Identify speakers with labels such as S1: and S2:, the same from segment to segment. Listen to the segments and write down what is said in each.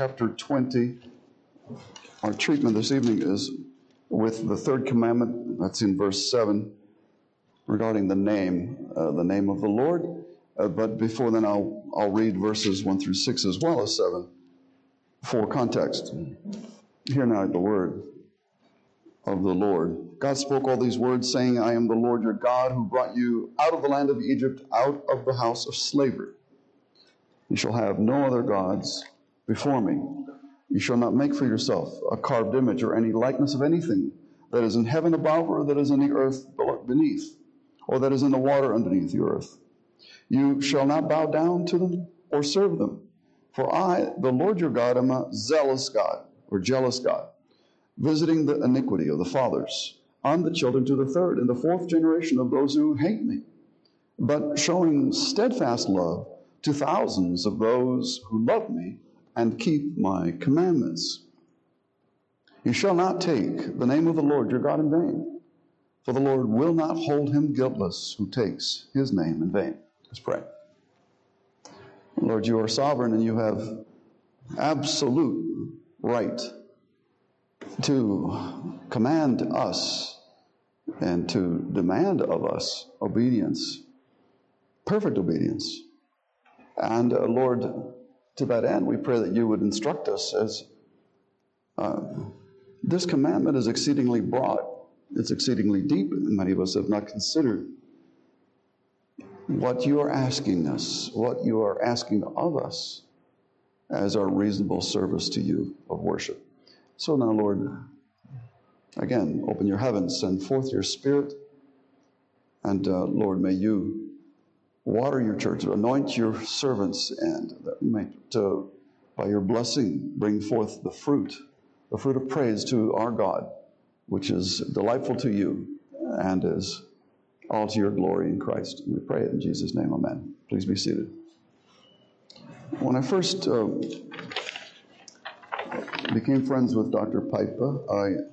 S1: chapter 20. Our treatment this evening is with the third commandment. That's in verse 7 regarding the name, uh, the name of the Lord. Uh, but before then, I'll, I'll read verses 1 through 6 as well as 7 for context. Hear now the word of the Lord. God spoke all these words, saying, I am the Lord your God who brought you out of the land of Egypt, out of the house of slavery. You shall have no other gods before me. You shall not make for yourself a carved image or any likeness of anything that is in heaven above or that is in the earth beneath or that is in the water underneath the earth. You shall not bow down to them or serve them. For I, the Lord your God, am a zealous God or jealous God, visiting the iniquity of the fathers on the children to the third and the fourth generation of those who hate me, but showing steadfast love to thousands of those who love me and keep my commandments. You shall not take the name of the Lord your God in vain, for the Lord will not hold him guiltless who takes his name in vain. Let's pray. Lord, you are sovereign and you have absolute right to command us and to demand of us obedience, perfect obedience. And uh, Lord, to that end, we pray that you would instruct us as uh, this commandment is exceedingly broad, it's exceedingly deep, and many of us have not considered what you are asking us, what you are asking of us as our reasonable service to you of worship. So now, Lord, again, open your heavens, send forth your spirit, and uh, Lord, may you water your church, anoint your servants, and that we to, by your blessing, bring forth the fruit, the fruit of praise to our God, which is delightful to you and is all to your glory in Christ. We pray it in Jesus' name, amen. Please be seated. When I first uh, became friends with Dr. Pipa, I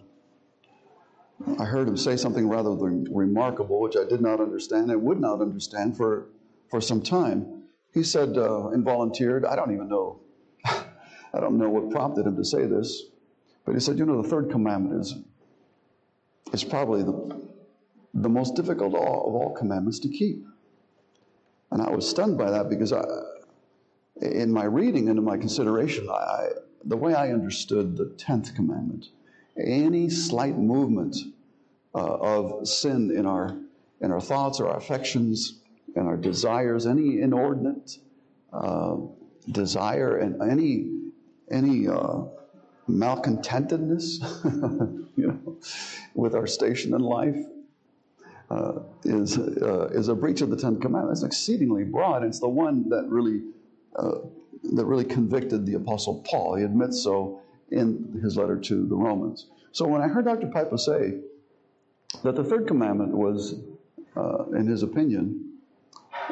S1: I heard him say something rather remarkable, which I did not understand. I would not understand for for some time. He said uh, and volunteered. I don't even know. I don't know what prompted him to say this, but he said, "You know, the third commandment is is probably the the most difficult of all, commandments to keep." And I was stunned by that because I, in my reading and in my consideration, I, the way I understood the tenth commandment, any slight movement uh, of sin in our in our thoughts or our affections and our desires, any inordinate uh, desire and any any uh, malcontentedness, you know, with our station in life, uh, is uh, is a breach of the Ten Commandments. It's exceedingly broad. It's the one that really uh, that really convicted the Apostle Paul. He admits so in his letter to the Romans. So when I heard Dr. Pipa say that the third commandment was, uh, in his opinion,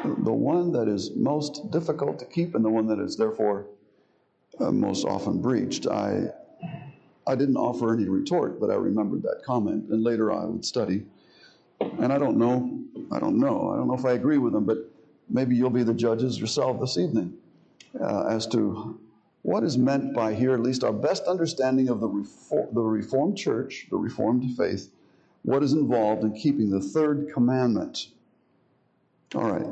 S1: the one that is most difficult to keep and the one that is therefore uh, most often breached. I, I didn't offer any retort, but I remembered that comment, and later I would study. And I don't know, I don't know, I don't know if I agree with them, but maybe you'll be the judges yourself this evening uh, as to what is meant by here, at least our best understanding of the, Reform, the Reformed Church, the Reformed faith, what is involved in keeping the third commandment. All right.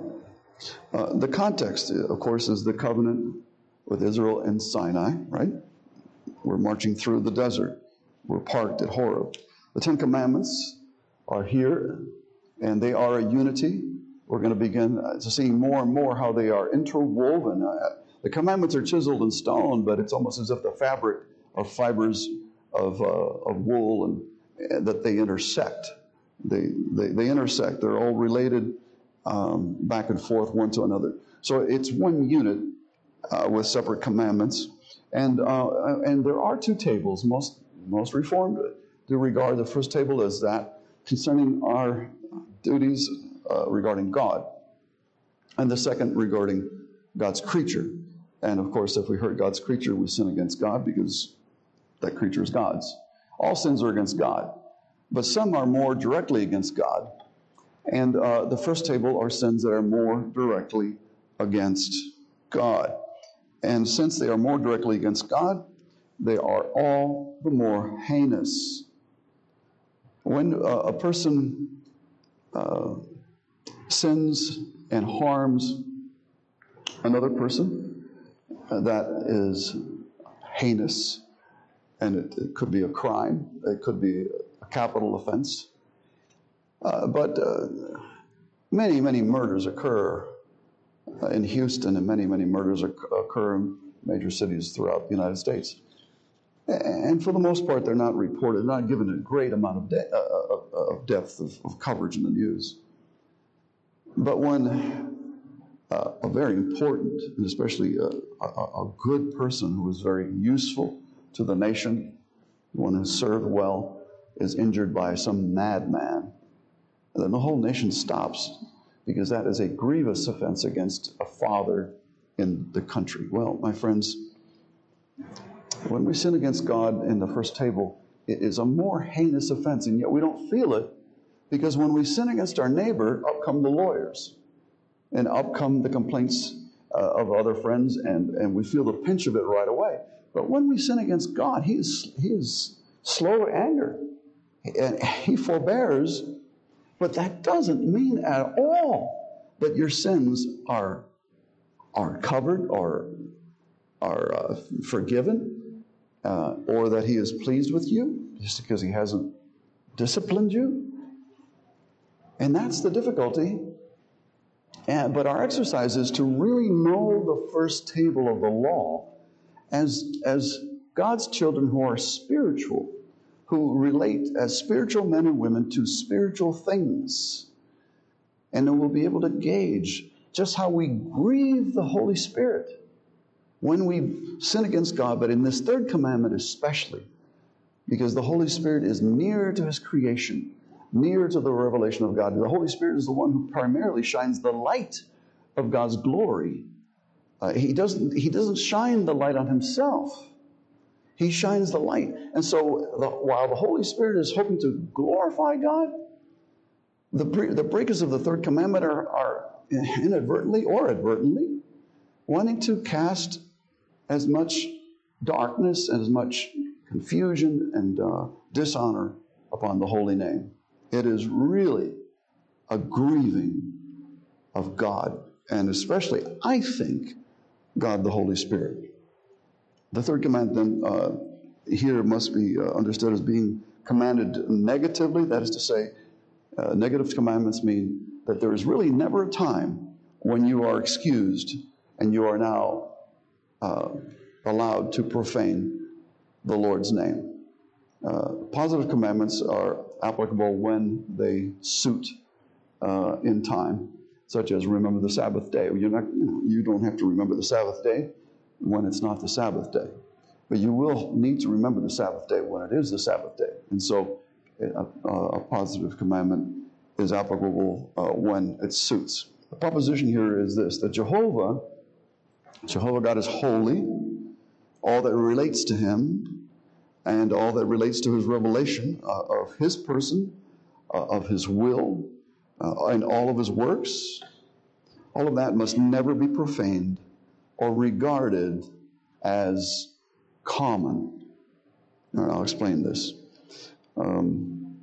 S1: Uh, the context, of course, is the covenant with Israel in Sinai, right? We're marching through the desert. We're parked at Horeb. The Ten Commandments are here, and they are a unity. We're going to begin uh, to see more and more how they are interwoven. Uh, the commandments are chiseled in stone, but it's almost as if the fabric are fibers of, uh, of wool and, and that they intersect. They, they, they intersect. They're all related um, back and forth one to another. So it's one unit uh, with separate commandments. And, uh, and there are two tables. Most, most Reformed do regard the first table as that concerning our duties uh, regarding God, and the second regarding God's creature. And of course, if we hurt God's creature, we sin against God because that creature is God's. All sins are against God, but some are more directly against God and uh, the first table are sins that are more directly against God. And since they are more directly against God, they are all the more heinous. When uh, a person uh, sins and harms another person, uh, that is heinous. And it, it, could be a crime, it could be a capital offense. Uh, but uh, many, many murders occur uh, in Houston, and many, many murders occur in major cities throughout the United States. And for the most part, they're not reported, they're not given a great amount of, de- uh, uh, of depth of, of, coverage in the news. But when a very important, and especially a, a, a, good person who is very useful to the nation, one who served well, is injured by some madman, then the whole nation stops because that is a grievous offense against a father in the country. Well, my friends, when we sin against God in the first table, it is a more heinous offense, and yet we don't feel it because when we sin against our neighbor, up come the lawyers, and up come the complaints uh, of other friends, and, and we feel the pinch of it right away. But when we sin against God, He is, he is slow to anger, and He forbears but that doesn't mean at all that your sins are, are covered or are uh, forgiven uh, or that He is pleased with you just because He hasn't disciplined you. And that's the difficulty. And, but our exercise is to really know the first table of the law as, as God's children who are spiritual who relate as spiritual men and women to spiritual things. And then we'll be able to gauge just how we grieve the Holy Spirit when we sin against God, but in this third commandment especially, because the Holy Spirit is near to His creation, near to the revelation of God. The Holy Spirit is the one who primarily shines the light of God's glory. Uh, he, doesn't, he doesn't shine the light on Himself. He shines the light. And so the, while the Holy Spirit is hoping to glorify God, the, the breakers of the third commandment are, are inadvertently or advertently wanting to cast as much darkness and as much confusion and uh, dishonor upon the holy name. It is really a grieving of God, and especially, I think, God the Holy Spirit. The third command then uh, here must be uh, understood as being commanded negatively. That is to say, uh, negative commandments mean that there is really never a time when you are excused and you are now uh, allowed to profane the Lord's name. Uh, positive commandments are applicable when they suit uh, in time, such as remember the Sabbath day. Not, you, know, you don't have to remember the Sabbath day when it's not the Sabbath day. But you will need to remember the Sabbath day when it is the Sabbath day. And so a, a positive commandment is applicable uh, when it suits. The proposition here is this that Jehovah, Jehovah God is holy, all that relates to him, and all that relates to his revelation uh, of his person, uh, of his will, uh, and all of his works, all of that must never be profaned or regarded as common. And I'll explain this. Um,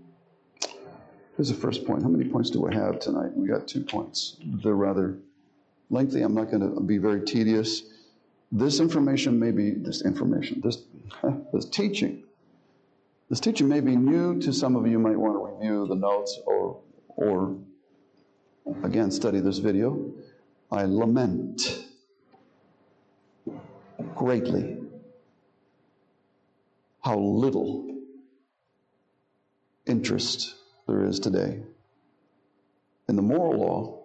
S1: here's the first point. How many points do we have tonight? We got two points. They're rather lengthy. I'm not going to be very tedious. This information may be this information, this this teaching. This teaching may be new to some of. You might want to review the notes or or again study this video. I lament greatly how little interest there is today in the moral law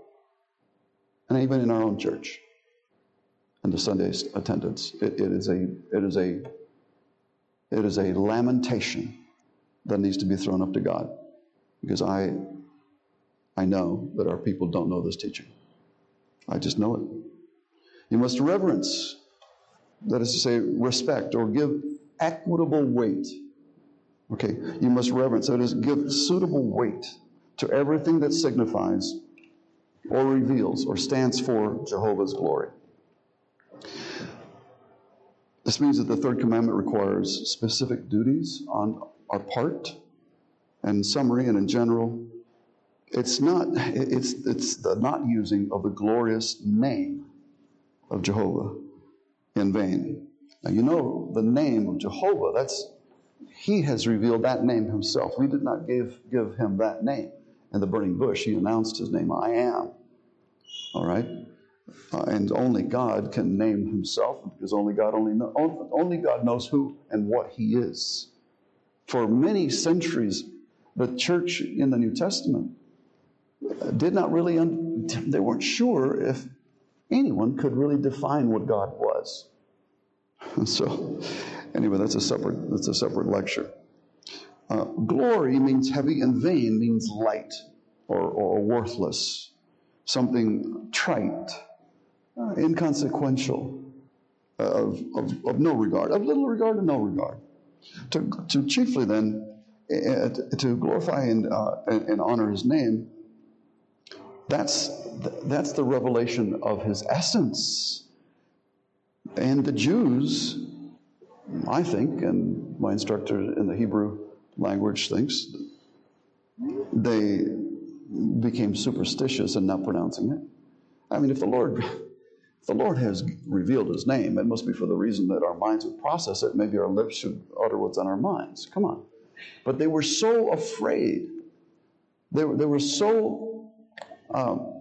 S1: and even in our own church and the Sunday attendance. It, it, is a, it, is a, it is a lamentation that needs to be thrown up to God because I, I know that our people don't know this teaching. I just know it. You must reverence that is to say, respect or give equitable weight. Okay, you must reverence, that is, give suitable weight to everything that signifies or reveals or stands for Jehovah's glory. This means that the third commandment requires specific duties on our part. And in summary and in general, it's not it's it's the not using of the glorious name of Jehovah in vain. Now you know the name of Jehovah, that's he has revealed that name himself. We did not give give him that name. In the burning bush, he announced his name, I am. All right? Uh, and only God can name himself because only God only know, only God knows who and what he is. For many centuries, the church in the New Testament did not really un- they weren't sure if anyone could really define what God was. so, anyway, that's a separate that's a separate lecture. Uh, glory means heavy, and vain means light or, or worthless, something trite, uh, inconsequential, uh, of, of, of no regard, of little regard and no regard. To, to chiefly then, uh, to glorify and, uh, and honor his name, that's, that's the revelation of his essence. And the Jews, I think, and my instructor in the Hebrew language thinks, they became superstitious in not pronouncing it. I mean, if the Lord the Lord has revealed his name, it must be for the reason that our minds would process it. Maybe our lips should utter what's on our minds. Come on. But they were so afraid. They were, they were so, um,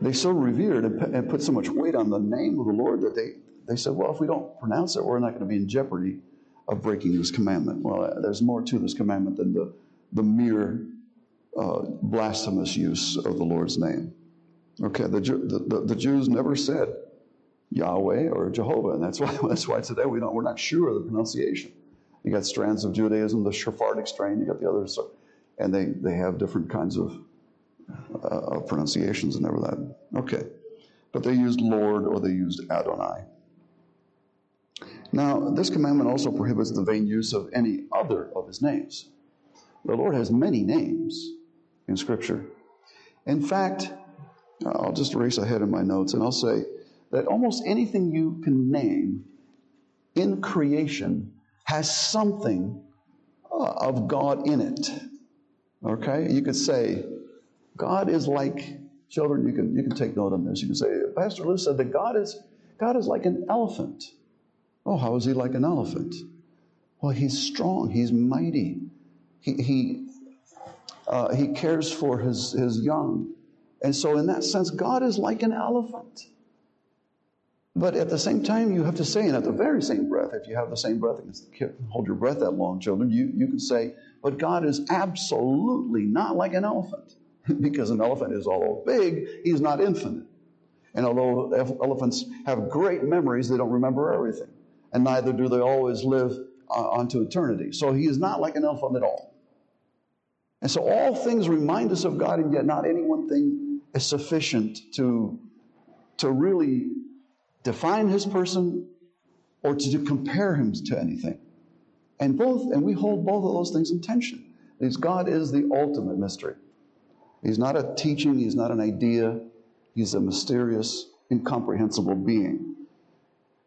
S1: they so revered and, put so much weight on the name of the Lord that they, they said, well, if we don't pronounce it, we're not going to be in jeopardy of breaking this commandment. Well, uh, there's more to this commandment than the, the mere uh, blasphemous use of the Lord's name. Okay, the, the, the, Jews never said Yahweh or Jehovah, and that's why, that's why today we don't, we're not sure of the pronunciation. You got strands of Judaism, the Sephardic strain, you got the others, and they, they have different kinds of uh, pronunciations and everything. Okay, but they used Lord or they used Adonai. Now, this commandment also prohibits the vain use of any other of his names. The Lord has many names in Scripture. In fact, I'll just race ahead in my notes and I'll say that almost anything you can name in creation has something uh, of God in it. Okay? You could say, God is like, children, you can, you can take note on this. You can say, Pastor Lou said that God is, God is like an elephant. Oh, how is he like an elephant? Well, he's strong, he's mighty. He, he, uh, he cares for his, his young. And so, in that sense, God is like an elephant. But at the same time, you have to say, and at the very same breath, if you have the same breath, hold your breath that long, children, you, you can say, but God is absolutely not like an elephant. because an elephant is, although big, he's not infinite. And although elephants have great memories, they don't remember everything. And neither do they always live uh, onto eternity. So he is not like an elephant at all. And so all things remind us of God, and yet not any one thing is sufficient to, to really define his person or to compare him to anything. And both, and we hold both of those things in tension. Because God is the ultimate mystery. He's not a teaching, he's not an idea, he's a mysterious, incomprehensible being.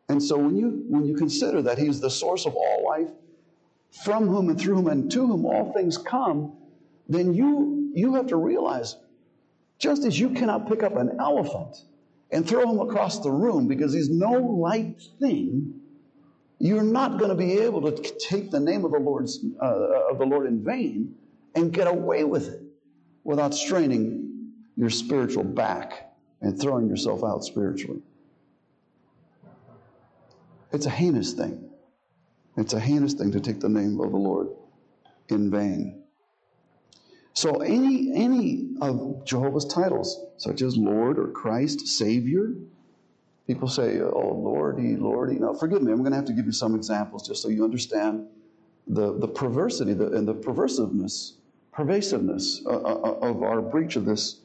S1: And so when you when you consider that he's the source of all life, from whom and through whom and to whom all things come, then you you have to realize just as you cannot pick up an elephant and throw him across the room because he's no light thing, you're not going to be able to take the name of the Lord's uh, of the Lord in vain and get away with it without straining your spiritual back and throwing yourself out spiritually. It's a heinous thing. It's a heinous thing to take the name of the Lord in vain. So any any of Jehovah's titles, such as Lord or Christ, Savior, people say, "Oh Lordy, Lordy." Now, forgive me. I'm going to have to give you some examples just so you understand the the perversity the, and the perversiveness, pervasiveness uh, uh, uh of our breach of this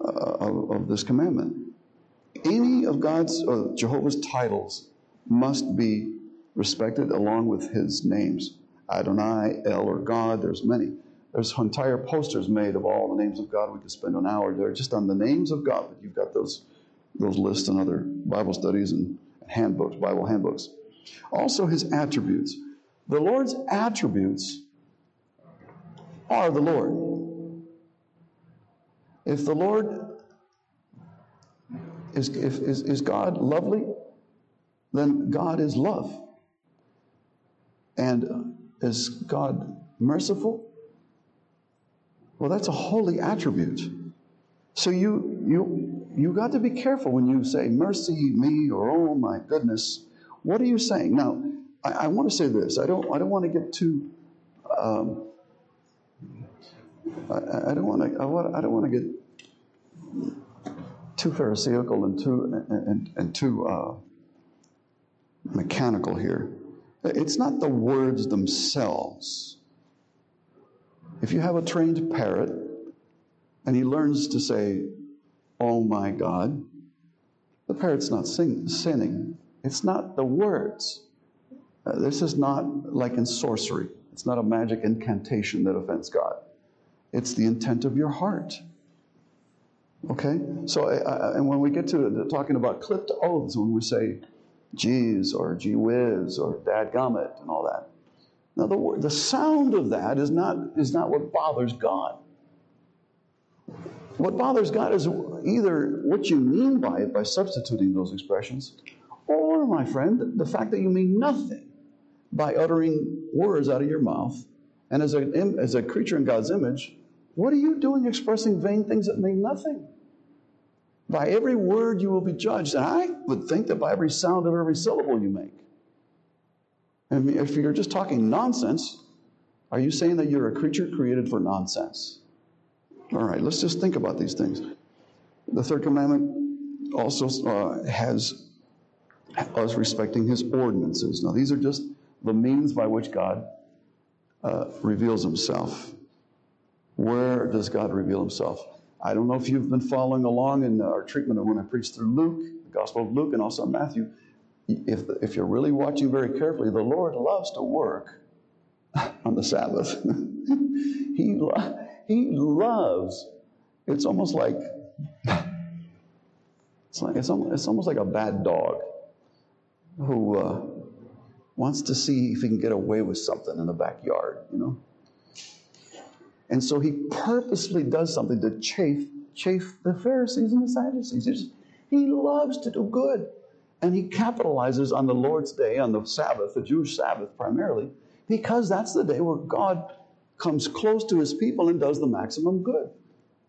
S1: of, this commandment. Any of God's uh, Jehovah's titles must be respected along with His names. Adonai, El, or God. There's many. There's entire posters made of all the names of God. We could spend an hour there just on the names of God. But you've got those those lists and other Bible studies and, handbooks, Bible handbooks. Also, his attributes. The Lord's attributes are the Lord. If the Lord is, if, is, is God lovely, then God is love. And is God merciful? Well, that's a holy attribute. So you you you got to be careful when you say mercy me or oh my goodness. What are you saying? Now, I, I want to say this. I don't I don't want to get too um, I, I, don't want to I, want, I don't want to get too pharisaical and too and, and too uh, mechanical here. It's not the words themselves. If you have a trained parrot and he learns to say, Oh my God, the parrot's not sing, sinning. It's not the words. Uh, this is not like in sorcery, it's not a magic incantation that offends God. It's the intent of your heart. Okay? So, and when we get to talking about clipped oaths, when we say, geez, or gee whiz, or dadgummit, and all that. Now, the, the sound of that is not, is not what bothers God. What bothers God is either what you mean by it by substituting those expressions, or, my friend, the fact that you mean nothing by uttering words out of your mouth. And as a, as a creature in God's image, what are you doing expressing vain things that mean nothing? By every word you will be judged. And I would think that by every sound of every syllable you make. And if you're just talking nonsense, are you saying that you're a creature created for nonsense? All right, let's just think about these things. The third commandment also uh, has us respecting his ordinances. Now, these are just the means by which God uh, reveals himself. Where does God reveal himself? I don't know if you've been following along in our treatment of when I preached through Luke, the Gospel of Luke, and also Matthew. If, if you're really watching very carefully, the Lord loves to work on the Sabbath. he, he loves, it's almost like, it's, like it's, almost, it's almost like a bad dog who uh, wants to see if he can get away with something in the backyard, you know? And so he purposely does something to chafe, chafe the Pharisees and the Sadducees. Just, he loves to do good. And he capitalizes on the Lord's day, on the Sabbath, the Jewish Sabbath primarily, because that's the day where God comes close to his people and does the maximum good.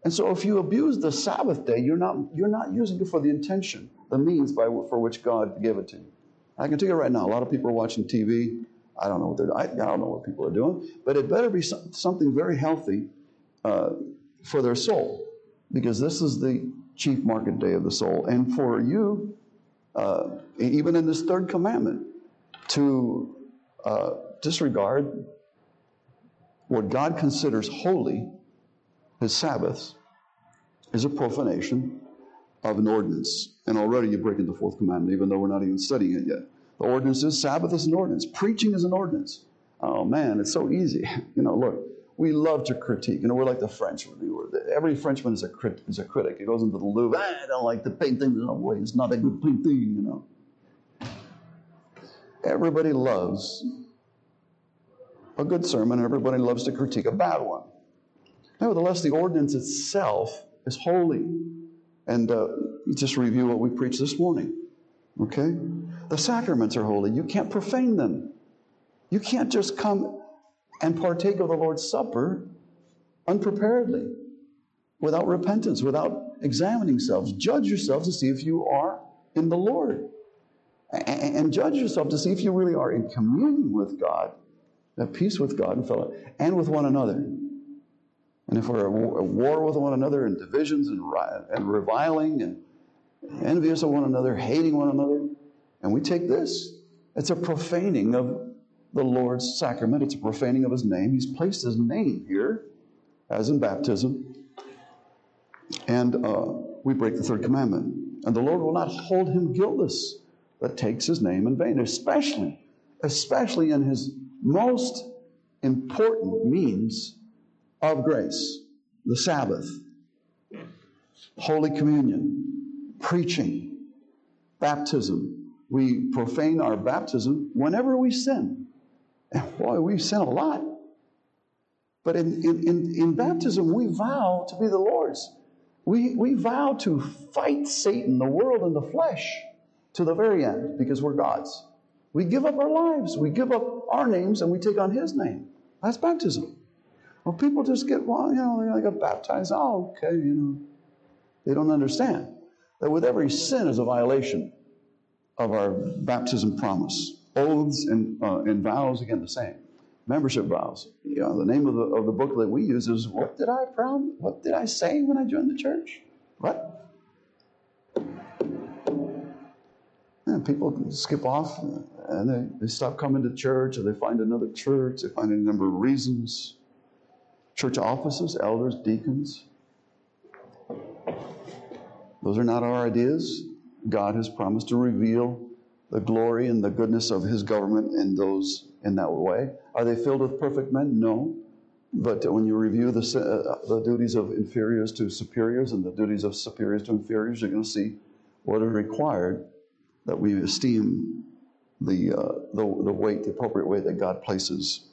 S1: And so if you abuse the Sabbath day, you're not, you're not using it for the intention, the means by, for which God gave it to you. I can tell you right now, a lot of people are watching TV I don't know what they're. I, I don't know what people are doing, but it better be some, something very healthy uh, for their soul, because this is the chief market day of the soul, and for you, uh, even in this third commandment, to uh, disregard what God considers holy, His Sabbaths, is a profanation of an ordinance, and already you're breaking the fourth commandment, even though we're not even studying it yet. The ordinance is Sabbath is an ordinance. Preaching is an ordinance. Oh man, it's so easy. You know, look, we love to critique. You know, we're like the French. Every Frenchman is a, crit, is a critic. He goes into the Louvre, ah, I don't like the painting. No way, it's not a good painting, you know. Everybody loves a good sermon. Everybody loves to critique a bad one. Nevertheless, the ordinance itself is holy. And uh, just review what we preached this morning. Okay? The sacraments are holy. You can't profane them. You can't just come and partake of the Lord's Supper unpreparedly, without repentance, without examining yourselves. Judge yourselves to see if you are in the Lord. And judge yourself to see if you really are in communion with God, at peace with God and fellow, and with one another. And if we're at war with one another and divisions and, and reviling and envious of one another, hating one another, and we take this, it's a profaning of the Lord's sacrament. It's a profaning of his name. He's placed his name here, as in baptism. And uh, we break the third commandment. And the Lord will not hold him guiltless that takes his name in vain, especially, especially in his most important means of grace the Sabbath, Holy Communion, preaching, baptism, we profane our baptism whenever we sin. And boy, we sin a lot. But in, in, in, in baptism, we vow to be the Lord's. We, we vow to fight Satan, the world, and the flesh to the very end because we're God's. We give up our lives, we give up our names, and we take on His name. That's baptism. Well, people just get, well, you know, they got baptized. Oh, okay, you know. They don't understand that with every sin is a violation of our baptism promise. Oaths and, uh, and vows, again, the same. Membership vows. You know, the name of the, of the book that we use is What Did I Prom? What did I say when I joined the church? What? And people skip off and they, they stop coming to church or they find another church. They find a number of reasons. Church offices, elders, deacons. Those are not our ideas. God has promised to reveal the glory and the goodness of his government in those in that way. Are they filled with perfect men? No. But when you review the, uh, the duties of inferiors to superiors and the duties of superiors to inferiors, you're going to see what is required that we esteem the, uh, the, the weight, the appropriate weight that God places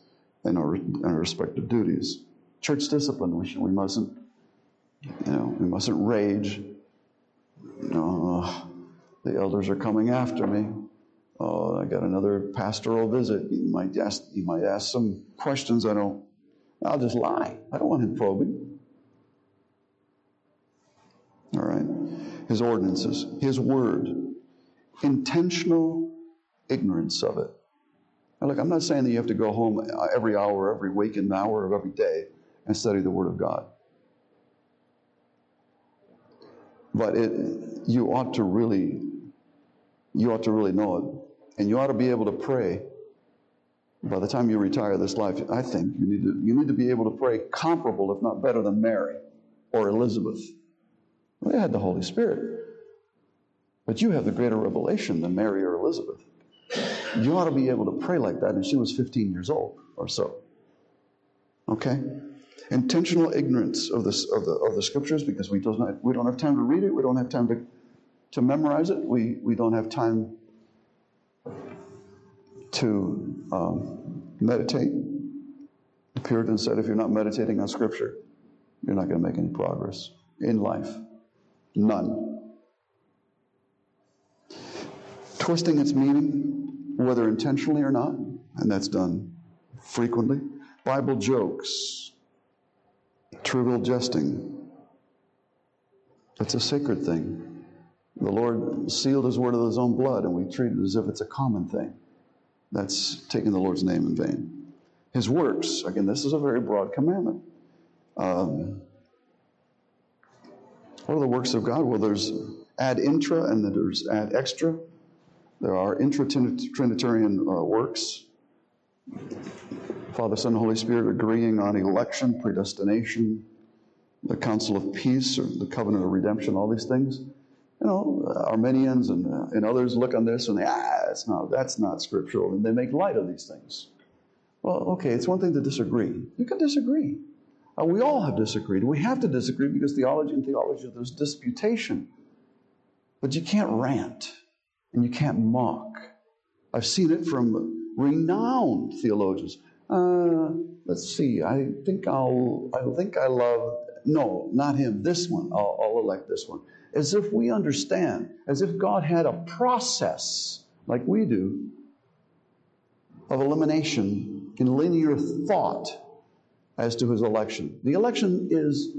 S1: in our, in our respective duties. Church discipline, we, should, we mustn't, you know, we mustn't rage. Know, the elders are coming after me. Oh, I got another pastoral visit. You might ask, you might ask some questions I don't. I'll just lie. I don't want him probing. All right. His ordinances, his word, intentional ignorance of it. Now, look, I'm not saying that you have to go home every hour, every week, and hour of every day and study the Word of God. But it, you ought to really you ought to really know it. And you ought to be able to pray. By the time you retire this life, I think you need to, you need to be able to pray comparable, if not better, than Mary or Elizabeth. They had the Holy Spirit. But you have the greater revelation than Mary or Elizabeth. You ought to be able to pray like that, and she was 15 years old or so. Okay? Intentional ignorance of, of, the, of the scriptures because we don't, we don't have time to read it, we don't have time to to memorize it. We, we don't have time to um, meditate. The Puritan said if you're not meditating on Scripture, you're not going to make any progress in life. None. Twisting its meaning, whether intentionally or not, and that's done frequently. Bible jokes, trivial jesting. It's a sacred thing. The Lord sealed his word with his own blood, and we treat it as if it's a common thing. That's taking the Lord's name in vain. His works, again, this is a very broad commandment. Um, what are the works of God? Well, there's ad intra and then there's ad extra. There are intra Trinitarian uh, works. Father, Son, Holy Spirit agreeing on election, predestination, the Counsel of peace, or the covenant of redemption, all these things you know, Arminians and, uh, and others look on this and they, ah, that's not, that's not scriptural, and they make light of these things. Well, okay, it's one thing to disagree. You can disagree. Uh, we all have disagreed. We have to disagree because theology and theology, there's disputation. But you can't rant and you can't mock. I've seen it from renowned theologians. Uh, let's see. I think I'll. I think I love. No, not him. This one. I'll, I'll elect this one as if we understand, as if God had a process like we do of elimination in linear thought as to his election. The election is,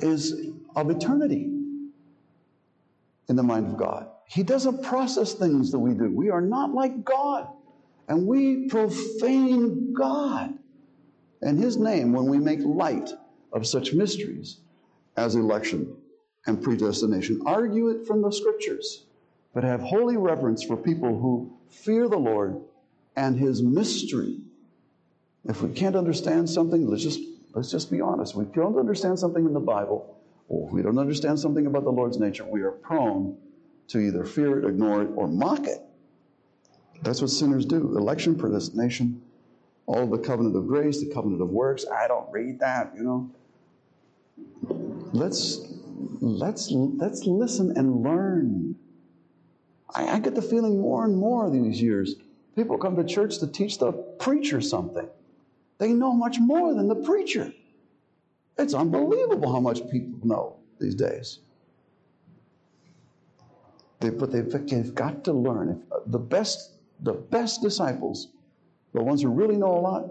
S1: is of eternity in the mind of God. He doesn't process things that we do. We are not like God. And we profane God and his name when we make light of such mysteries as election and predestination. Argue it from the scriptures, but have holy reverence for people who fear the Lord and his mystery. If we can't understand something, let's just let's just be honest. We don't understand something in the Bible, or we don't understand something about the Lord's nature, we are prone to either fear it, ignore it, or mock it. That's what sinners do. Election, predestination, all the covenant of grace, the covenant of works. I don't read that, you know. Let's let's, let's listen and learn. I, I get the feeling more and more these years, people come to church to teach the preacher something. They know much more than the preacher. It's unbelievable how much people know these days. They, but they've, they've got to learn. If, uh, the best, the best disciples, the ones who really know a lot,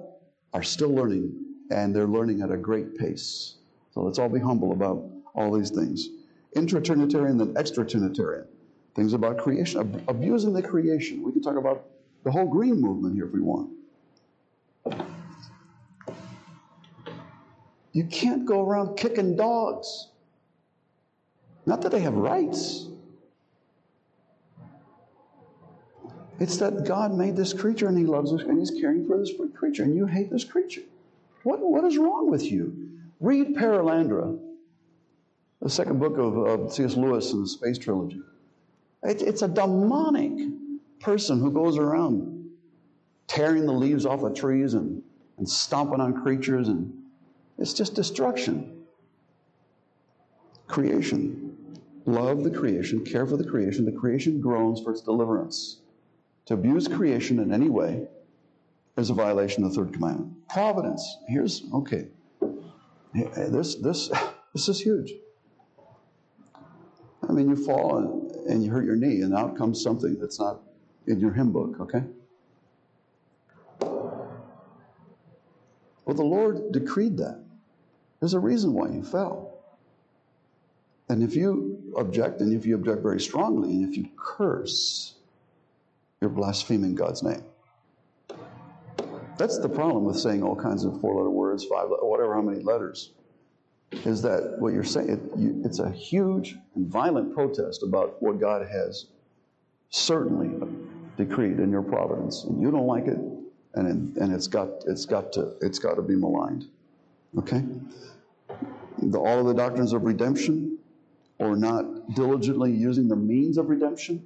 S1: are still learning, and they're learning at a great pace. So let's all be humble about all these things. Intra-Trinitarian and extra-Trinitarian. Things about creation, ab- abusing the creation. We can talk about the whole green movement here if we want. You can't go around kicking dogs. Not that they have rights. It's that God made this creature and He loves us and He's caring for this creature, and you hate this creature. What, what is wrong with you? Read Perelandra, the second book of, of C.S. Lewis in the Space Trilogy. It, it's a demonic person who goes around tearing the leaves off of trees and, and stomping on creatures, and it's just destruction. Creation. Love the creation, care for the creation. The creation groans for its deliverance. To abuse creation in any way is a violation of the third commandment. Providence. Here's okay. This this this is huge. I mean, you fall and, you hurt your knee, and out comes something that's not in your hymn book. Okay. Well, the Lord decreed that. There's a reason why you fell. And if you object, and if you object very strongly, and if you curse, you're blaspheming God's name. That's the problem with saying all kinds of four letter words, five, whatever, how many letters, is that what you're saying, it, you, it's a huge and violent protest about what God has certainly decreed in your providence. And you don't like it, and, and it's, got, it's, got to, it's got to be maligned. Okay? The, all of the doctrines of redemption, or not diligently using the means of redemption,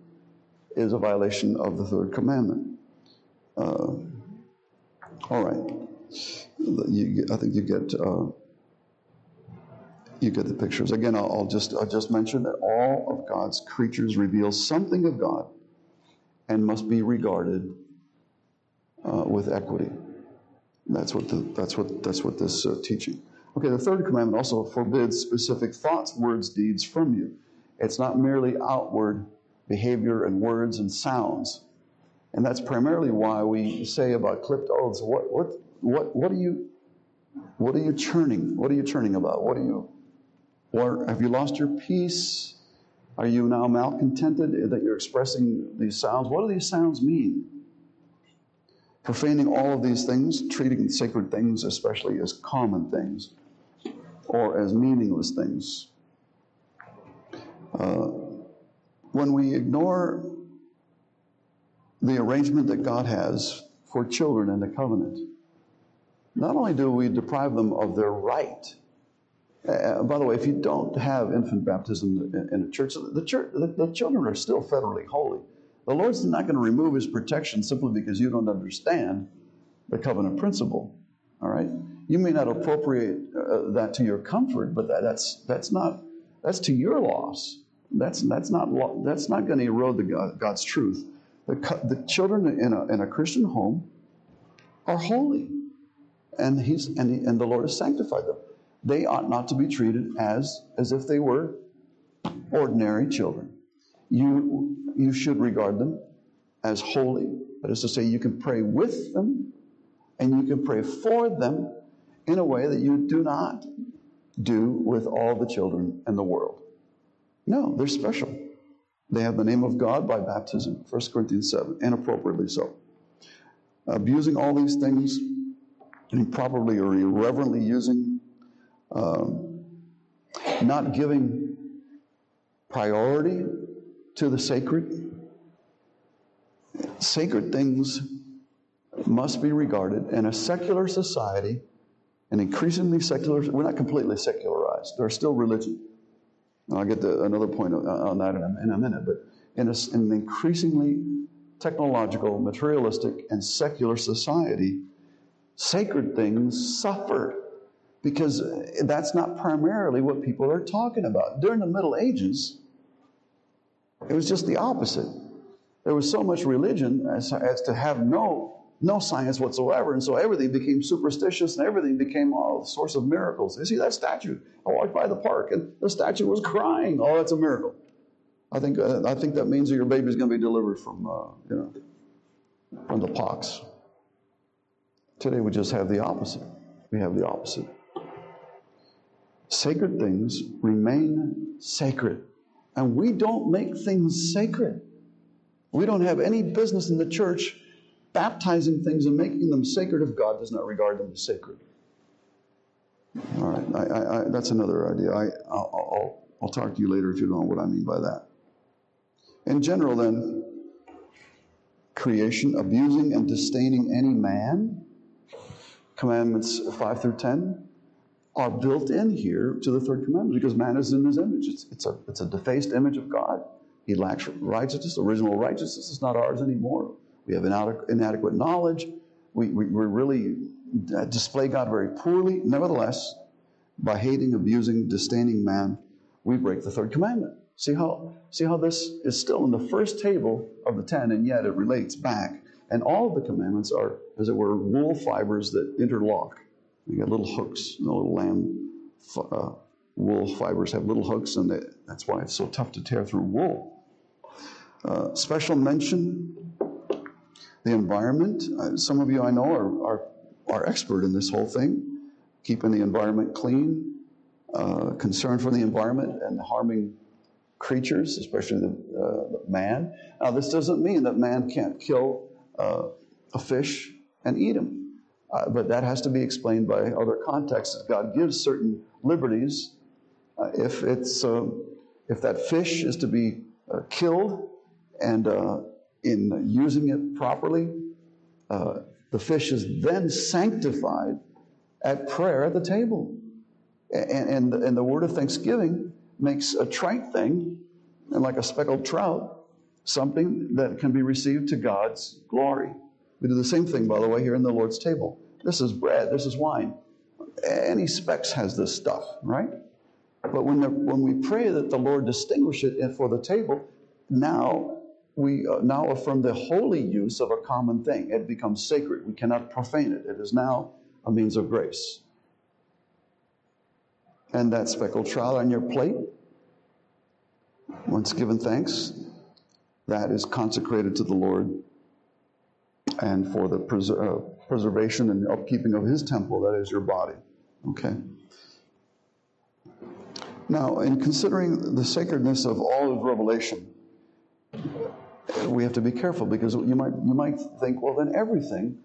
S1: is a violation of the third commandment. Uh, all right. You, I think you get uh, you get the pictures. Again, I'll, I'll, just I'll just mention that all of God's creatures reveal something of God and must be regarded uh, with equity. That's what the, that's what that's what this uh, teaching. Okay, the third commandment also forbids specific thoughts, words, deeds from you. It's not merely outward behavior and words and sounds. And that's primarily why we say about clipped oaths, what, what, what, what are you, what are you churning? What are you churning about? What are you, or have you lost your peace? Are you now malcontented that you're expressing these sounds? What do these sounds mean? Profaning all of these things, treating sacred things especially as common things or as meaningless things. Uh, when we ignore the arrangement that God has for children in the covenant, not only do we deprive them of their right, uh, by the way, if you don't have infant baptism in, a church, the, church the, the, children are still federally holy. The Lord's not going to remove his protection simply because you don't understand the covenant principle. All right? You may not appropriate uh, that to your comfort, but that, that's, that's, not, that's to your loss. That's, that's not, that's not going to erode the God, God's truth. The, the children in a, in a Christian home are holy, and, he's, and, he, and the Lord has sanctified them. They ought not to be treated as, as if they were ordinary children. You, you should regard them as holy. That is to say, you can pray with them and you can pray for them in a way that you do not do with all the children in the world. No, they're special. They have the name of God by baptism, 1 Corinthians 7, and appropriately so. Abusing all these things, improperly or irreverently using, um, not giving priority to the sacred. Sacred things must be regarded in a secular society, an increasingly secular, we're not completely secularized, there's still religion. I'll get to another point on that in a, in a minute, but in, a, in an increasingly technological, materialistic, and secular society, sacred things suffer because that's not primarily what people are talking about. During the Middle Ages, it was just the opposite. there was so much religion as, as to have no no science whatsoever, and so everything became superstitious and everything became a source of miracles. You see that statue? I walked by the park and the statue was crying. Oh, that's a miracle. I think uh, I think that means that your baby's going to be delivered from uh, you know from the pox. Today we just have the opposite. We have the opposite. Sacred things remain sacred, and we don't make things sacred. We don't have any business in the church baptizing things and making them sacred if God does not regard them as sacred. All right, I, I, I, that's another idea. I, will I'll talk to you later if you don't know what I mean by that. In general, then, creation, abusing and disdaining any man, commandments 5 through 10, are built in here to the third commandment because man is in his image. It's, it's, a, it's a defaced image of God. He lacks righteousness. Original righteousness is not ours anymore. We have inadequate knowledge. We, we, we really uh, display God very poorly. Nevertheless, by hating, abusing, disdaining man, we break the third commandment. See how, see how this is still in the first table of the ten, and yet it relates back. And all of the commandments are, as it were, wool fibers that interlock. You got little hooks. The little lamb uh, wool fibers have little hooks, and they, that's why it's so tough to tear through wool. Uh, special mention the environment. Uh, some of you I know are, are, are expert in this whole thing, keeping the environment clean, uh, concern for the environment and harming creatures, especially the, uh, man. Now, this doesn't mean that man can't kill uh, a fish and eat him, uh, but that has to be explained by other contexts. God gives certain liberties. Uh, if it's if that fish is to be killed and in using it properly, uh, the fish is then sanctified at prayer at the table. And, and, and the word of thanksgiving makes a trite thing, and like a speckled trout, something that can be received to God's glory. We do the same thing, by the way, here in the Lord's table. This is bread, this is wine. Any specks has this stuff, right? But when, the, when we pray that the Lord distinguish it for the table, now we uh, now affirm the holy use of a common thing. It becomes sacred. We cannot profane it. It is now a means of grace. And that speckled trout on your plate, once given thanks, that is consecrated to the Lord and for the uh, preservation and upkeeping of His temple, that is your body. Okay? Now, in considering the sacredness of all of Revelation, we have to be careful because you might, you might think, well, then everything,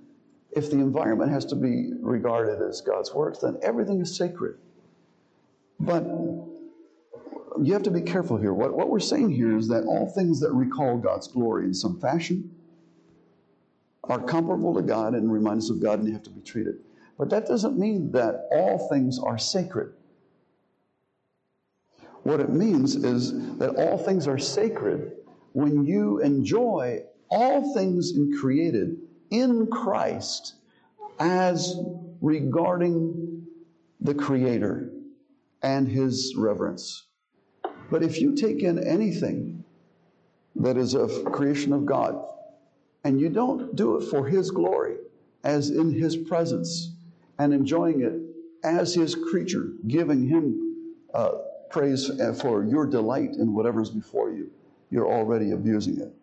S1: if the environment has to be regarded as God's works, then everything is sacred. But you have to be careful here. What, what we're saying here is that all things that recall God's glory in some fashion are comparable to God and remind us of God and they have to be treated. But that doesn't mean that all things are sacred. What it means is that all things are sacred when you enjoy all things in created in Christ as regarding the Creator and His reverence. But if you take in anything that is of creation of God and you don't do it for His glory, as in His presence, and enjoying it as His creature, giving Him uh, praise for your delight in whatever's before you, you're already abusing it.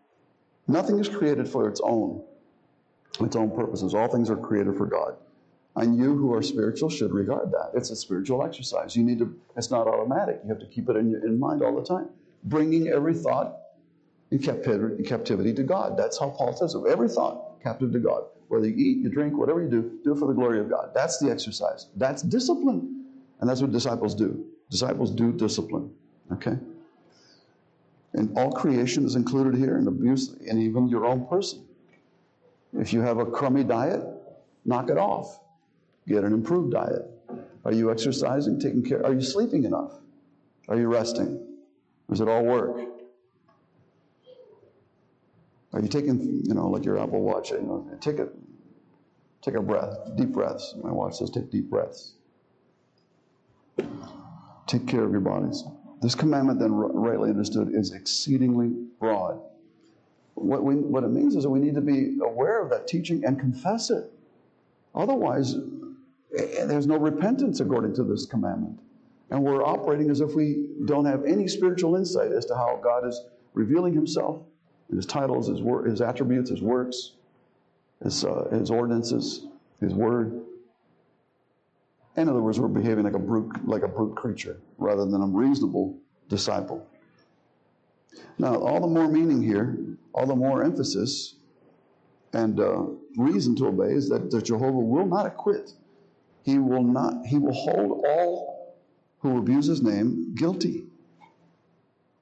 S1: Nothing is created for its own, its own purposes. All things are created for God. And you who are spiritual should regard that. It's a spiritual exercise. You need to, it's not automatic. You have to keep it in, your, in mind all the time. Bringing every thought in captivity, in captivity to God. That's how Paul says it. Every thought captive to God. Whether you eat, you drink, whatever you do, do it for the glory of God. That's the exercise. That's discipline. And that's what disciples do. Disciples do discipline. Okay? And all creation is included here, and abuse, and even your own person. If you have a crummy diet, knock it off. Get an improved diet. Are you exercising, taking care? Are you sleeping enough? Are you resting? Is it all work? Are you taking, you know, like your Apple Watch, you know, take a, take a breath, deep breaths. My watch says take deep breaths. Take care of your bodies. This commandment, then rightly understood, is exceedingly broad. what, we, what it means is that we need to be aware of that teaching and confess it. Otherwise, eh, there's no repentance according to this commandment. And we're operating as if we don't have any spiritual insight as to how God is revealing himself, his titles, his, wor- his attributes, his works, his, uh, his ordinances, his word. In other words, we're behaving like a brute, like a brute creature rather than a reasonable disciple. Now, all the more meaning here, all the more emphasis and uh, reason to obey is that, that Jehovah will not acquit. He will not. He will hold all who abuse His name guilty.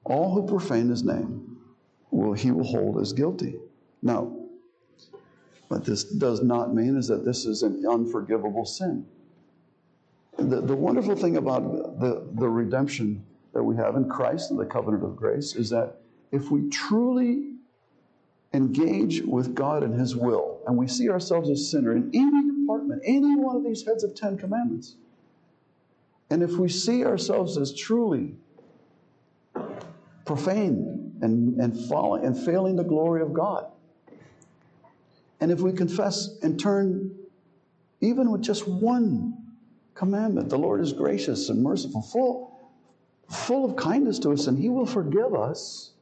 S1: All who profane His name, will He will hold as guilty. Now, what this does not mean is that this is an unforgivable sin. The, the wonderful thing about the, the redemption that we have in Christ and the covenant of grace is that if we truly engage with God and His will, and we see ourselves as sinner in any department, any one of these heads of Ten Commandments, and if we see ourselves as truly profane and, and, falling, and failing the glory of God, and if we confess and turn, even with just one commandment, the Lord is gracious and merciful, full, full of kindness to us, and He will forgive us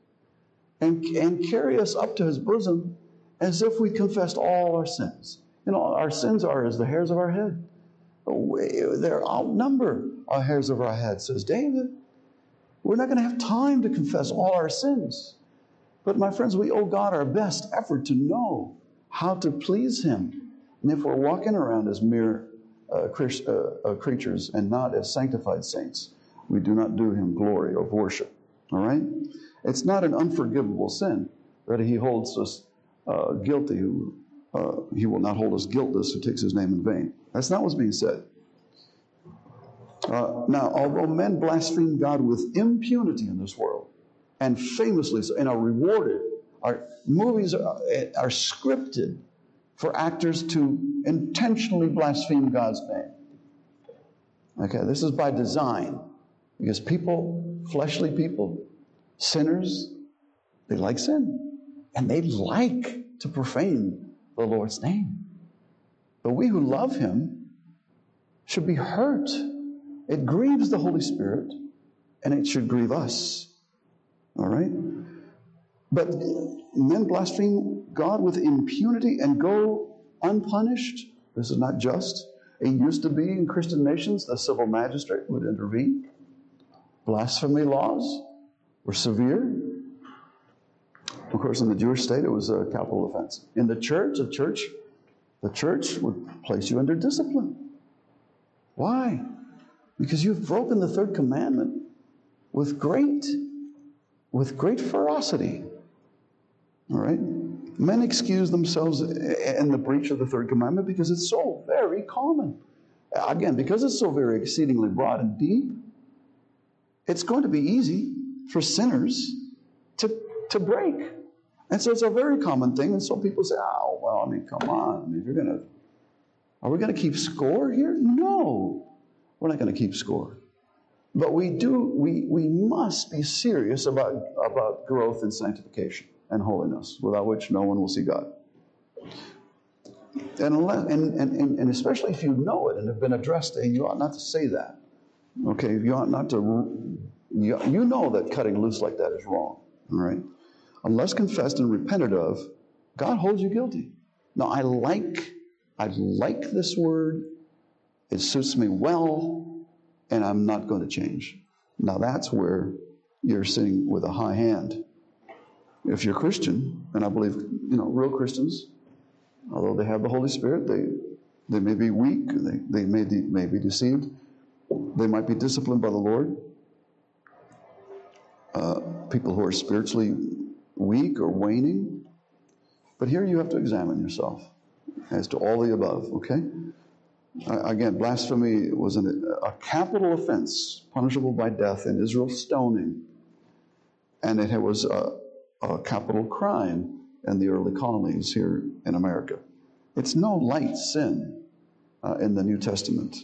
S1: and, and carry us up to his bosom as if we confessed all our sins. You know, our sins are as the hairs of our head. They're outnumber our hairs of our head, says David. We're not going to have time to confess all our sins. But my friends, we owe God our best effort to know how to please Him. And if we're walking around as mere uh, uh, uh, creatures and not as sanctified saints, we do not do Him glory or worship. All right? It's not an unforgivable sin that he holds us uh, guilty, uh, he will not hold us guiltless who takes his name in vain. That's not what's being said. Now, although men blaspheme God with impunity in this world, and famously so, and are rewarded, our movies are, are scripted for actors to intentionally blaspheme God's name. Okay, this is by design because people, fleshly people, Sinners, they like sin and they like to profane the Lord's name. But we who love Him should be hurt. It grieves the Holy Spirit and it should grieve us. All right? But men blaspheme God with impunity and go unpunished. This is not just. It used to be in Christian nations, the civil magistrate would intervene. Blasphemy laws were severe. Of course, in the Jewish state, it was a capital offense. In the church, the church, the church would place you under discipline. Why? Because you've broken the third commandment with great, with great ferocity. All right? Men excuse themselves in the breach of the third commandment because it's so very common. Again, because it's so very exceedingly broad and deep, it's going to be easy for sinners to, to break. And so it's a very common thing. And so people say, oh, well, I mean, come on. I mean, you're going to, are we going to keep score here? No, we're not going to keep score. But we do, we, we must be serious about, about growth and sanctification and holiness, without which no one will see God. And, unless, and, and, and especially if you know it and have been addressed, and you ought not to say that. Okay, you ought not to you, you know that cutting loose like that is wrong, all right? Unless confessed and repented of, God holds you guilty. Now, I like, I like this word. It suits me well, and I'm not going to change. Now, that's where you're sitting with a high hand. If you're Christian, and I believe, you know, real Christians, although they have the Holy Spirit, they, they may be weak, they, they may, de- may be deceived, they might be disciplined by the Lord, uh, people who are spiritually weak or waning. But here you have to examine yourself as to all the above, okay? Uh, again, blasphemy was an, a capital offense, punishable by death in Israel, stoning. And it was a, a capital crime in the early colonies here in America. It's no light sin uh, in the New Testament.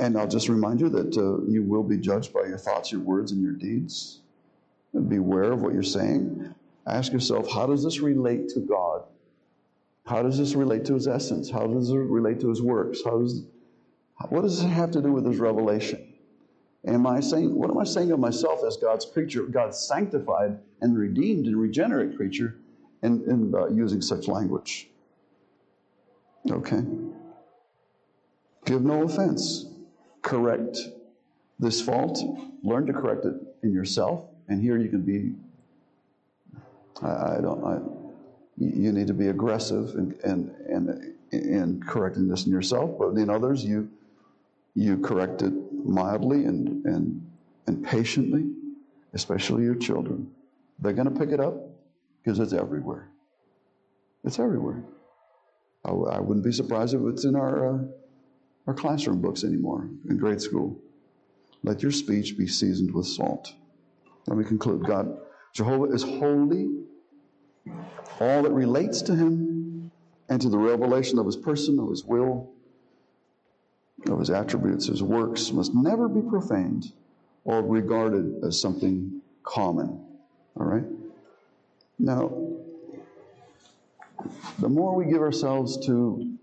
S1: And I'll just remind you that uh, you will be judged by your thoughts, your words, and your deeds. And beware of what you're saying. Ask yourself, how does this relate to God? How does this relate to his essence? How does it relate to his works? How does, what does it have to do with his revelation? Am I saying, what am I saying of myself as God's creature, God's sanctified and redeemed and regenerate creature, in uh, using such language? Okay. Give no offense. Correct this fault. Learn to correct it in yourself. And here you can be, I, I don't, I, you need to be aggressive and, and, and in correcting this in yourself, but in others, you, you correct it mildly and, and, and patiently, especially your children. They're going to pick it up because it's everywhere. It's everywhere. I, wouldn't be surprised if it's in our, uh, our classroom books anymore in grade school. Let your speech be seasoned with salt. Let me conclude. God, Jehovah is holy. All that relates to him and to the revelation of his person, of his will, of his attributes, his works must never be profaned or regarded as something common. All right? Now, the more we give ourselves to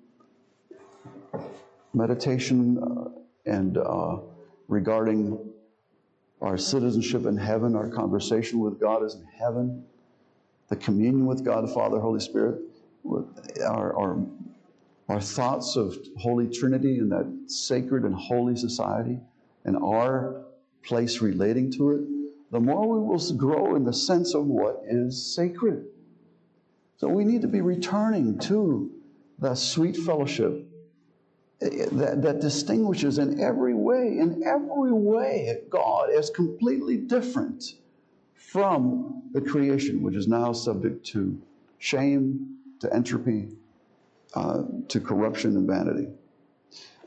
S1: meditation uh, and uh, regarding our citizenship in heaven, our conversation with God is in heaven, the communion with God, the Father, Holy Spirit, our, our, our thoughts of Holy Trinity and that sacred and holy society, and our place relating to it, the more we will grow in the sense of what is sacred. So we need to be returning to that sweet fellowship that, that distinguishes in every way, in every way, God is completely different from the creation, which is now subject to shame, to entropy, uh, to corruption and vanity.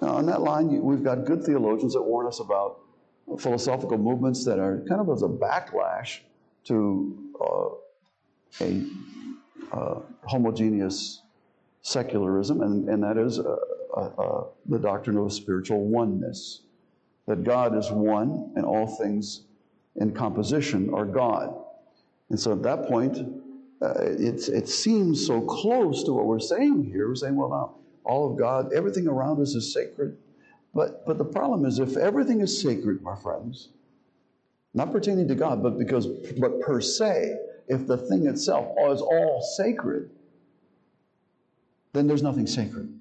S1: Now, on that line, we've got good theologians that warn us about philosophical movements that are kind of as a backlash to uh, a uh, homogeneous secularism, and, and that is uh, uh, the doctrine of spiritual oneness that God is one and all things in composition are God. And so at that point, uh, it, seems so close to what we're saying here. We're saying, well, now, all of God, everything around us is sacred. But, but the problem is, if everything is sacred, my friends, not pertaining to God, but because, but per se, if the thing itself is all sacred, then there's nothing sacred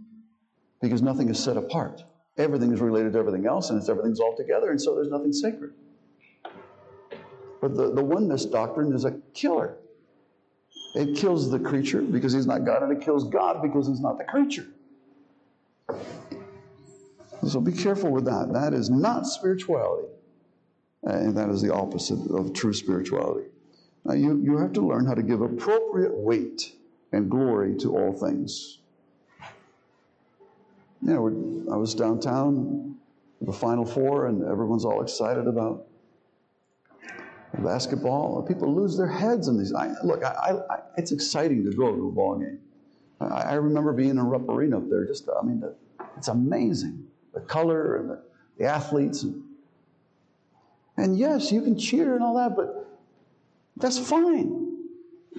S1: because nothing is set apart. Everything is related to everything else, and it's everything's all together, and so there's nothing sacred. But the, the oneness doctrine is a killer. It kills the creature because he's not God, and it kills God because he's not the creature. So be careful with that. That is not spirituality. And that is the opposite of true spirituality. Now, you, you have to learn how to give appropriate weight and glory to all things you know, I was downtown, the Final Four, and everyone's all excited about basketball. People lose their heads in these. I, look, I, I, it's exciting to go to a ball game. I, remember being in a Rupp Arena up there. Just, I mean, the, it's amazing the color and the, the athletes. And, and yes, you can cheer and all that, but that's fine.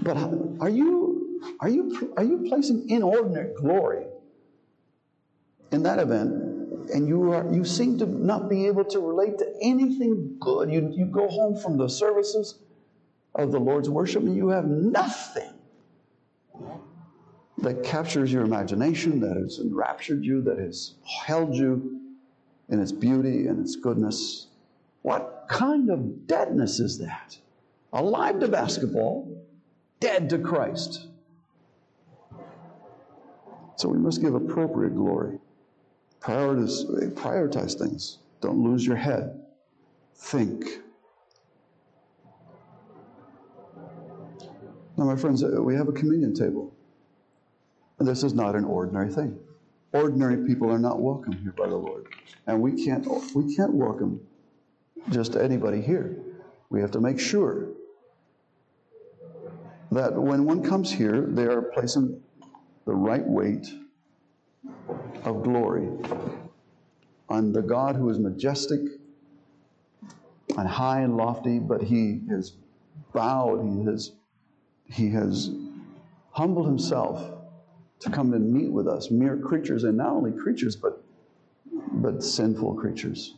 S1: But are you are you are you placing inordinate glory in that event, and you are you seem to not be able to relate to anything good. You, you go home from the services of the Lord's worship and you have nothing that captures your imagination, that has enraptured you, that has held you in its beauty and its goodness. What kind of deadness is that? Alive to basketball, dead to Christ. So we must give appropriate glory. Prioritize, prioritize things. Don't lose your head. Think. Now, my friends, uh, we have a communion table. And this is not an ordinary thing. Ordinary people are not welcome here by the Lord. And we can't, we can't welcome just anybody here. We have to make sure that when one comes here, they are placing the right weight of glory on the God who is majestic and high and lofty, but he has bowed, he has He has humbled himself to come and meet with us, mere creatures, and not only creatures, but, but sinful creatures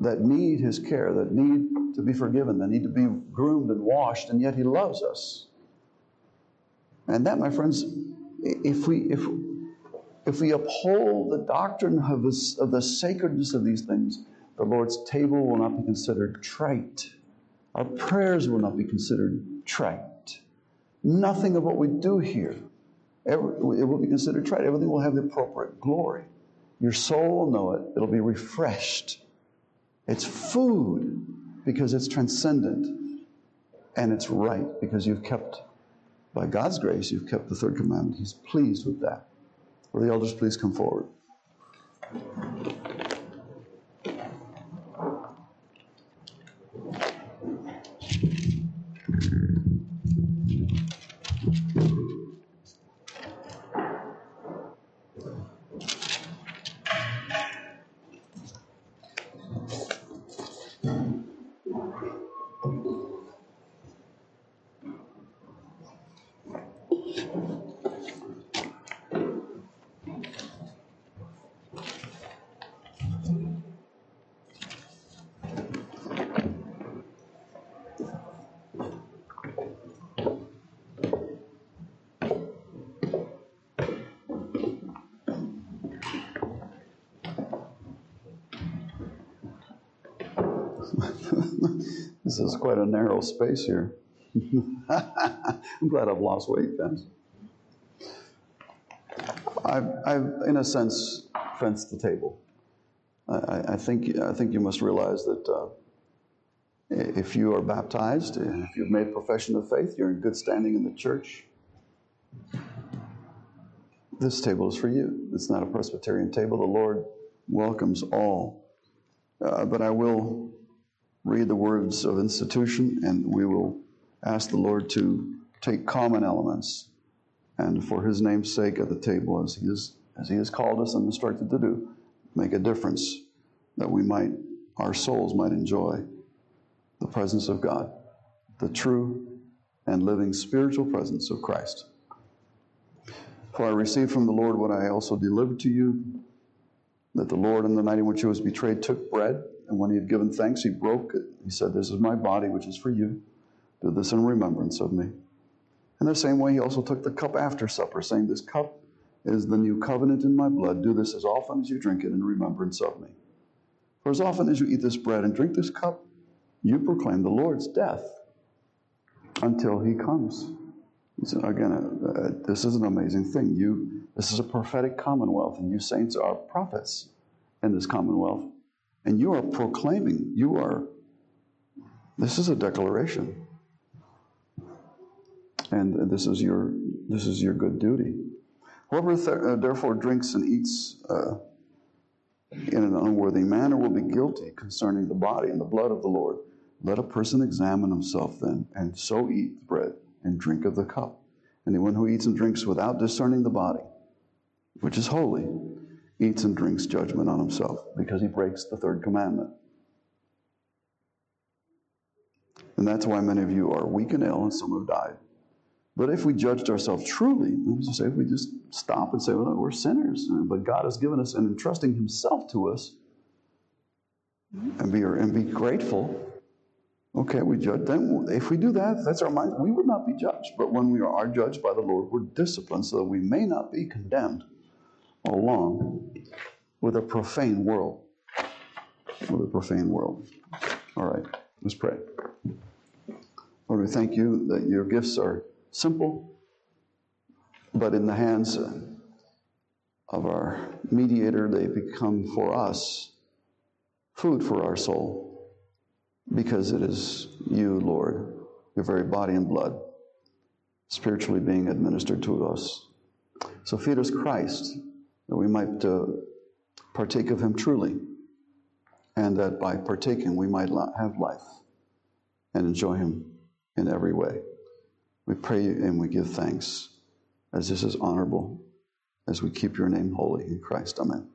S1: that need his care, that need to be forgiven, that need to be groomed and washed, and yet he loves us. And that, my friends, if we, if, if we uphold the doctrine of, this, of the sacredness of these things, the Lord's table will not be considered trite. Our prayers will not be considered trite. Nothing of what we do here, it will be considered trite. Everything will have the appropriate glory. Your soul will know it. It'll be refreshed. It's food because it's transcendent. And it's right because you've kept, by God's grace, you've kept the third commandment. He's pleased with that. Will the elders please come forward? This is quite a narrow space here. I'm glad I've lost weight, guys. I've, I've, in a sense, fenced the table. I, I think, I think you must realize that uh, if you are baptized, if you've made profession of faith, you're in good standing in the church. This table is for you. It's not a Presbyterian table. The Lord welcomes all. Uh, but I will read the words of institution, and we will ask the Lord to take common elements and for his name's sake at the table as he is as he has called us and instructed to do, make a difference that we might our souls might enjoy the presence of God, the true and living spiritual presence of Christ. For I received from the Lord what I also delivered to you that the Lord, on the night in which he was betrayed, took bread. And when he had given thanks, he broke it. He said, This is my body, which is for you. Do this in remembrance of me. In the same way, he also took the cup after supper, saying, This cup is the new covenant in my blood. Do this as often as you drink it in remembrance of me. For as often as you eat this bread and drink this cup, you proclaim the Lord's death until he comes. So again, uh, uh, this is an amazing thing. You, this is a prophetic commonwealth, and you saints are prophets in this commonwealth. And you are proclaiming, you are, this is a declaration. And this is your, this is your good duty. Whoever th- uh, therefore drinks and eats uh, in an unworthy manner will be guilty concerning the body and the blood of the Lord. Let a person examine himself then, and so eat the bread and drink of the cup. Anyone who eats and drinks without discerning the body, which is holy, eats and drinks judgment on himself because he breaks the third commandment. And that's why many of you are weak and ill, and some have died. But if we judged ourselves truly, let's say if we just stop and say, well, we're sinners, but God has given us and entrusting Himself to us, and be and be grateful. Okay, we judge. Then, if we do that, that's our mind. We would not be judged. But when we are judged by the Lord, we're disciplined so that we may not be condemned along with a profane world. With a profane world. All right, let's pray. Lord, we thank you that your gifts are simple, but in the hands of our mediator, they become for us food for our soul because it is you, Lord, your very body and blood, spiritually being administered to us. So feed us Christ that we might uh, partake of him truly, and that by partaking we might have life and enjoy him in every way. We pray and we give thanks as this is honorable, as we keep your name holy in Christ. Amen.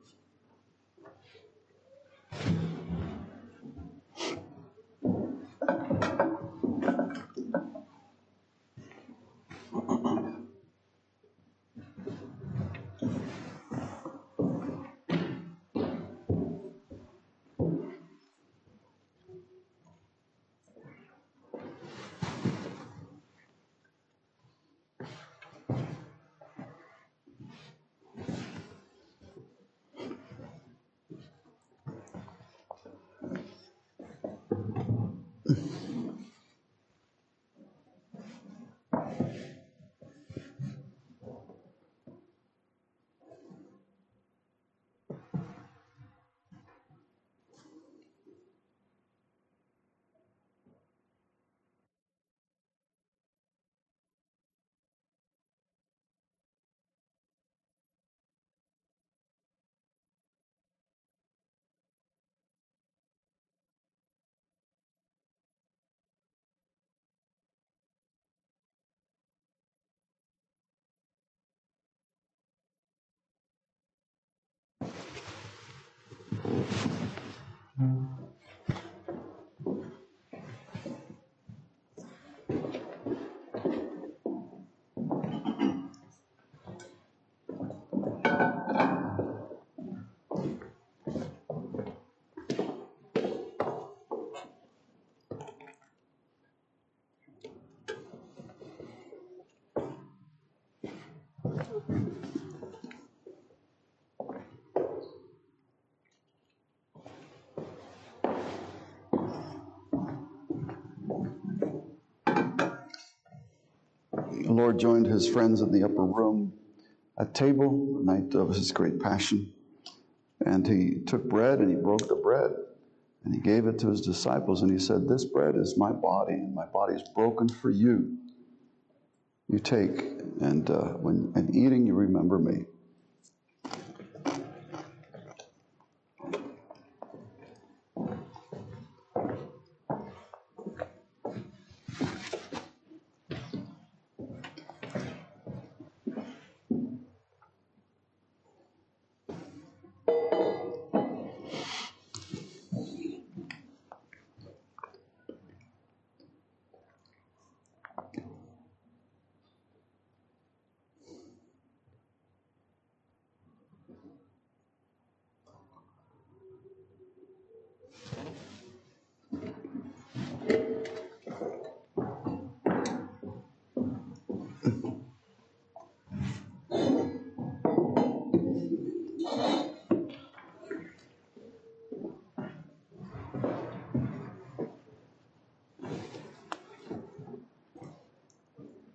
S1: Mm-hmm. The Lord joined his friends in the upper room at table, the night of his great passion. And he took bread and he broke the bread and he gave it to his disciples and he said, This bread is my body, and my body is broken for you. You take, and uh, when and eating, you remember me.